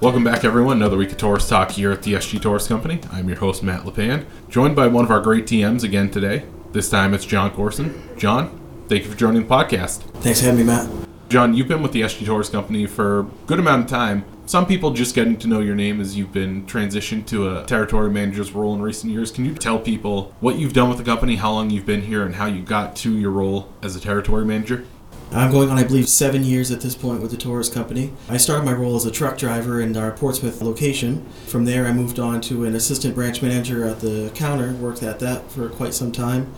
Welcome back, everyone. Another week of Torrice Talk here at the SG Torrice Company. I'm your host, Matt Lepan, joined by one of our great TMs again today. This time it's John Corson. John, thank you for joining the podcast. Thanks for having me, Matt. John, you've been with the SG Torrice Company for a good amount of time. Some people just getting to know your name as you've been transitioned to a territory manager's role in recent years. Can you tell people what you've done with the company, how long you've been here, and how you got to your role as a territory manager? I'm going on, I believe, seven years at this point with the Torrice Company. I started my role as a truck driver in our Portsmouth location. From there, I moved on to an assistant branch manager at the counter, worked at that for quite some time.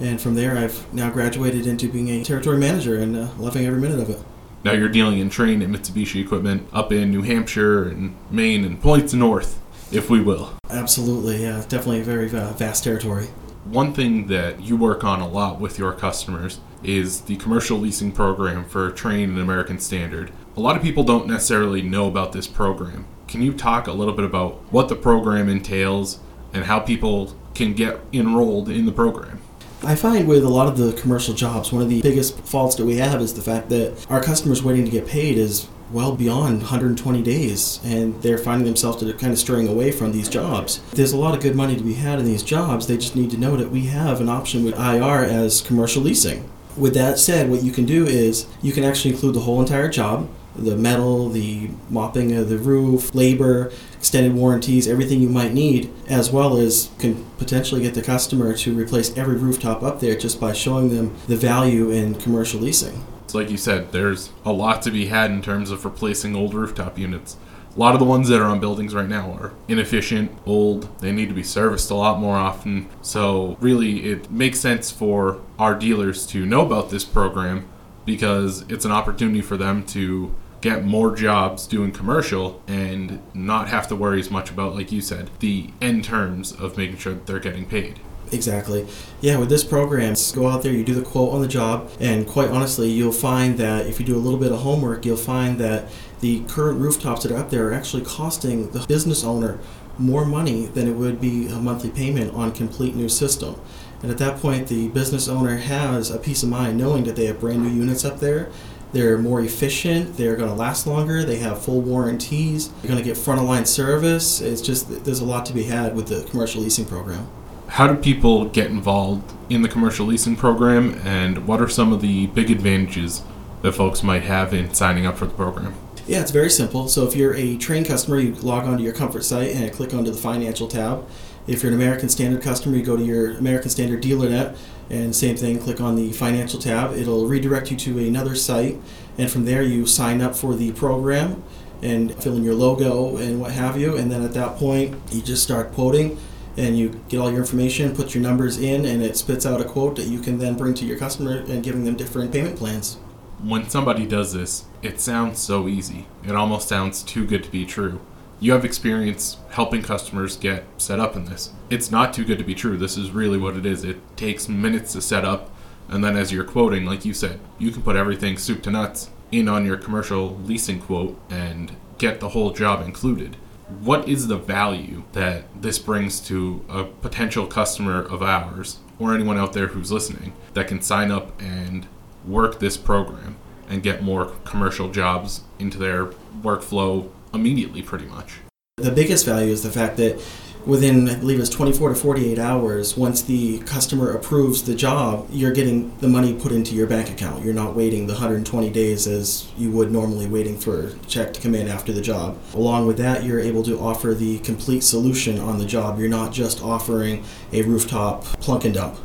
And from there, I've now graduated into being a territory manager and uh, loving every minute of it. Now you're dealing in Trane and Mitsubishi equipment up in New Hampshire and Maine and points north, if we will. Absolutely, yeah, definitely a very uh, vast territory. One thing that you work on a lot with your customers is the commercial leasing program for Trane and American Standard. A lot of people don't necessarily know about this program. Can you talk a little bit about what the program entails and how people can get enrolled in the program? I find with a lot of the commercial jobs, one of the biggest faults that we have is the fact that our customers waiting to get paid is well beyond 120 days, and they're finding themselves to kind of straying away from these jobs. There's a lot of good money to be had in these jobs. They just need to know that we have an option with IR as commercial leasing. With that said, what you can do is you can actually include the whole entire job the metal, the mopping of the roof, labor, extended warranties, everything you might need, as well as can potentially get the customer to replace every rooftop up there just by showing them the value in commercial leasing. It's like you said, there's a lot to be had in terms of replacing old rooftop units. A lot of the ones that are on buildings right now are inefficient, old, they need to be serviced a lot more often. So, really, it makes sense for our dealers to know about this program because it's an opportunity for them to get more jobs doing commercial and not have to worry as much about, like you said, the end terms of making sure that they're getting paid. Exactly. Yeah, with this program, go out there, you do the quote on the job, and quite honestly, you'll find that if you do a little bit of homework, you'll find that the current rooftops that are up there are actually costing the business owner more money than it would be a monthly payment on complete new system. And at that point, the business owner has a peace of mind knowing that they have brand new units up there they're more efficient. They're going to last longer. They have full warranties. You're going to get front of line service. It's just there's a lot to be had with the commercial leasing program. How do people get involved in the commercial leasing program, and what are some of the big advantages that folks might have in signing up for the program? Yeah, it's very simple. So if you're a Trane customer, you log onto your comfort site and click onto the financial tab. If you're an American Standard customer, you go to your American Standard dealer net and same thing, click on the financial tab. It'll redirect you to another site, and from there you sign up for the program and fill in your logo and what have you. And then at that point, you just start quoting and you get all your information, put your numbers in, and it spits out a quote that you can then bring to your customer and giving them different payment plans. When somebody does this, it sounds so easy. It almost sounds too good to be true you have experience helping customers get set up in this. It's not too good to be true. This is really what it is. It takes minutes to set up, and then as you're quoting, like you said, you can put everything soup to nuts in on your commercial leasing quote and get the whole job included. What is the value that this brings to a potential customer of ours or anyone out there who's listening that can sign up and work this program and get more commercial jobs into their workflow immediately, pretty much. The biggest value is the fact that within, I believe it's 24 to 48 hours, once the customer approves the job, you're getting the money put into your bank account. You're not waiting the 120 days as you would normally waiting for a check to come in after the job. Along with that, you're able to offer the complete solution on the job. You're not just offering a rooftop plunk and dump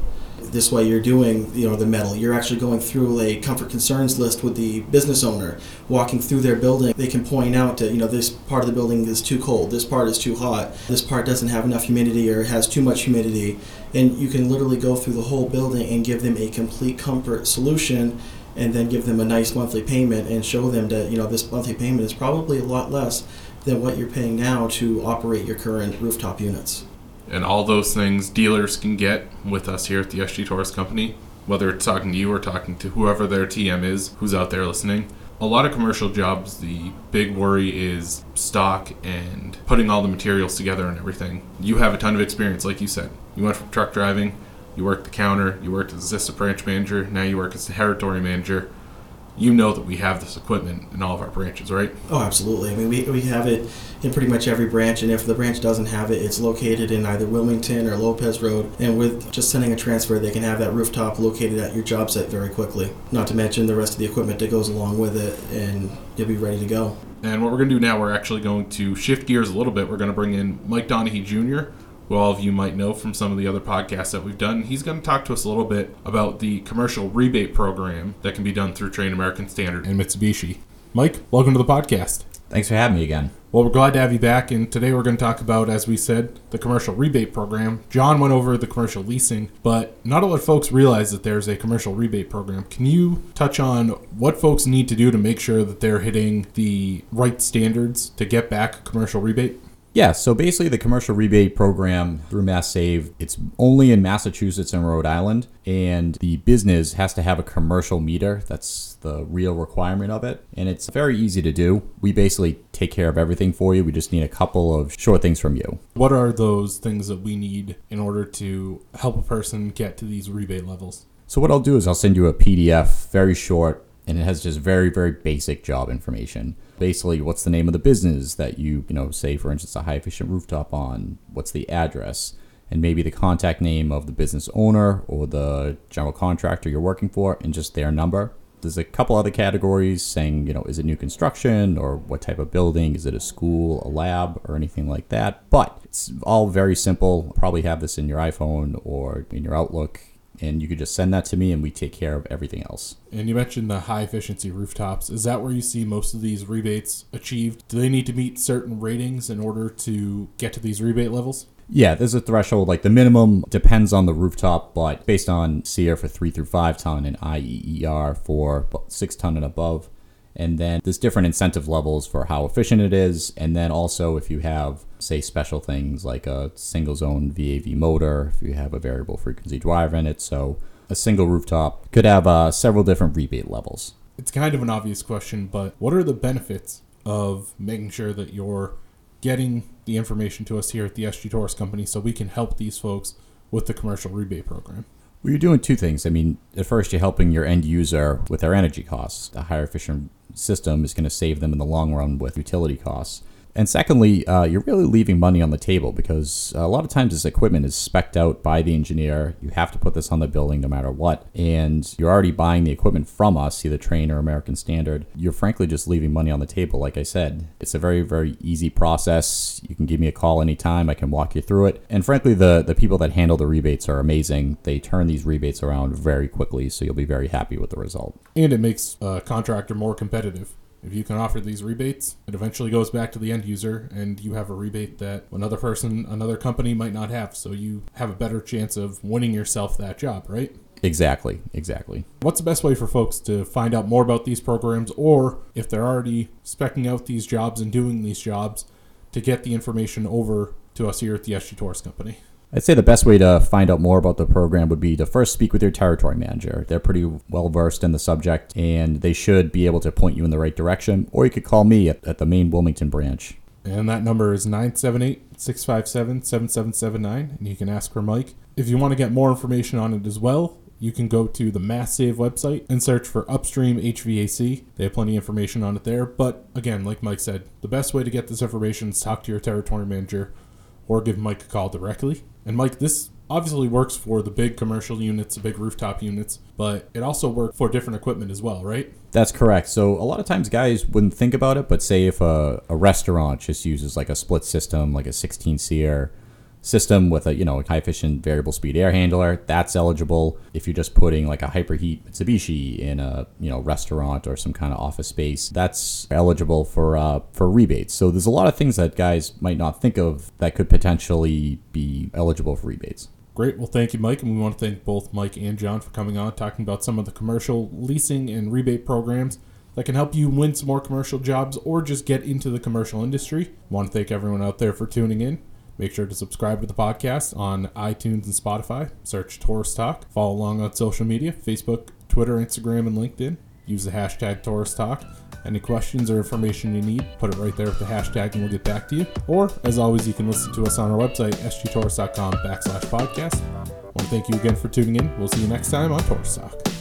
this way you're doing you know the metal. You're actually going through a comfort concerns list with the business owner walking through their building. They can point out that you know this part of the building is too cold this part is too hot this part doesn't have enough humidity or has too much humidity. And you can literally go through the whole building and give them a complete comfort solution and then give them a nice monthly payment and show them that you know this monthly payment is probably a lot less than what you're paying now to operate your current rooftop units and all those things dealers can get with us here at the SG Torrice Company, whether it's talking to you or talking to whoever their TM is who's out there listening. A lot of commercial jobs, the big worry is stock and putting all the materials together and everything. You have a ton of experience, like you said. You went from truck driving, you worked the counter, you worked as assistant branch manager, now you work as the territory manager. You know that we have this equipment in all of our branches, right? Oh, absolutely. I mean, we, we have it in pretty much every branch, and if the branch doesn't have it, it's located in either Wilmington or Lopez Road. And with just sending a transfer, they can have that rooftop located at your job site very quickly. Not to mention the rest of the equipment that goes along with it, and you'll be ready to go. And what we're going to do now, we're actually going to shift gears a little bit. We're going to bring in Mike Donahue Jr., who all of you might know from some of the other podcasts that we've done. He's going to talk to us a little bit about the commercial rebate program that can be done through Trane American Standard and Mitsubishi. Mike, welcome to the podcast. Thanks for having me again. Well, we're glad to have you back, and today we're going to talk about, as we said, the commercial rebate program. John went over the commercial leasing, but not a lot of folks realize that there's a commercial rebate program. Can you touch on what folks need to do to make sure that they're hitting the right standards to get back a commercial rebate? Yeah, so basically the commercial rebate program through Mass Save, it's only in Massachusetts and Rhode Island, and the business has to have a commercial meter. That's the real requirement of it, and it's very easy to do. We basically take care of everything for you. We just need a couple of short things from you. What are those things that we need in order to help a person get to these rebate levels? So what I'll do is I'll send you a PDF, very short, and it has just very very basic job information basically what's the name of the business that you you know say for instance a high efficient rooftop on what's the address? And maybe the contact name of the business owner or the general contractor you're working for and just their number. There's a couple other categories saying you know is it new construction or what type of building? Is it a school a lab or anything like that? But it's all very simple. Probably have this in your iphone or in your outlook and you could just send that to me and we take care of everything else. And you mentioned the high efficiency rooftops. Is that where you see most of these rebates achieved? Do they need to meet certain ratings in order to get to these rebate levels? Yeah, there's a threshold. Like the minimum depends on the rooftop, but based on SEER for three through five ton and IEER for six ton and above. And then there's different incentive levels for how efficient it is. And then also, if you have, say, special things like a single zone VAV motor, if you have a variable frequency drive in it. So a single rooftop could have uh, several different rebate levels. It's kind of an obvious question, but what are the benefits of making sure that you're getting the information to us here at the SG Torrice Company so we can help these folks with the commercial rebate program? Well, you're doing two things. I mean, at first, you're helping your end user with their energy costs. The higher efficient system is going to save them in the long run with utility costs. And secondly, uh, you're really leaving money on the table because a lot of times this equipment is specced out by the engineer. You have to put this on the building no matter what. And you're already buying the equipment from us, either Trane or American Standard. You're frankly just leaving money on the table. Like I said, it's a very, very easy process. You can give me a call anytime. I can walk you through it. And frankly, the, the people that handle the rebates are amazing. They turn these rebates around very quickly, so you'll be very happy with the result. And it makes a contractor more competitive if you can offer these rebates, it eventually goes back to the end user, and you have a rebate that another person, another company might not have. So you have a better chance of winning yourself that job, right? Exactly, exactly. What's the best way for folks to find out more about these programs, or if they're already specking out these jobs and doing these jobs, to get the information over to us here at the SG Torrice Company? I'd say the best way to find out more about the program would be to first speak with your territory manager. They're pretty well versed in the subject and they should be able to point you in the right direction. Or you could call me at, at the main Wilmington branch. And that number is 978 657 7779. And you can ask for Mike. If you want to get more information on it as well, you can go to the Mass Save website and search for Upstream HVAC. They have plenty of information on it there. But again, like Mike said, the best way to get this information is talk to your territory manager or give Mike a call directly. And Mike, this obviously works for the big commercial units, the big rooftop units, but it also works for different equipment as well, right? That's correct. So a lot of times guys wouldn't think about it, but say if a, a restaurant just uses like a split system, like a 16 SEER system with a you know a high efficient variable speed air handler that's eligible if you're just putting like a hyperheat mitsubishi in a you know restaurant or some kind of office space that's eligible for uh, for rebates so there's a lot of things that guys might not think of that could potentially be eligible for rebates Great. Well, thank you, Mike. And we want to thank both Mike and John for coming on, talking about some of the commercial leasing and rebate programs that can help you win some more commercial jobs or just get into the commercial industry. Want to thank everyone out there for tuning in. Make sure to subscribe to the podcast on iTunes and Spotify. Search Torrice Talk. Follow along on social media Facebook, Twitter, Instagram, and LinkedIn. Use the hashtag Torrice Talk. Any questions or information you need, put it right there with the hashtag and we'll get back to you. Or, as always, you can listen to us on our website, sgtorrice.com backslash podcast. I want to thank you again for tuning in. We'll see you next time on Torrice Talk.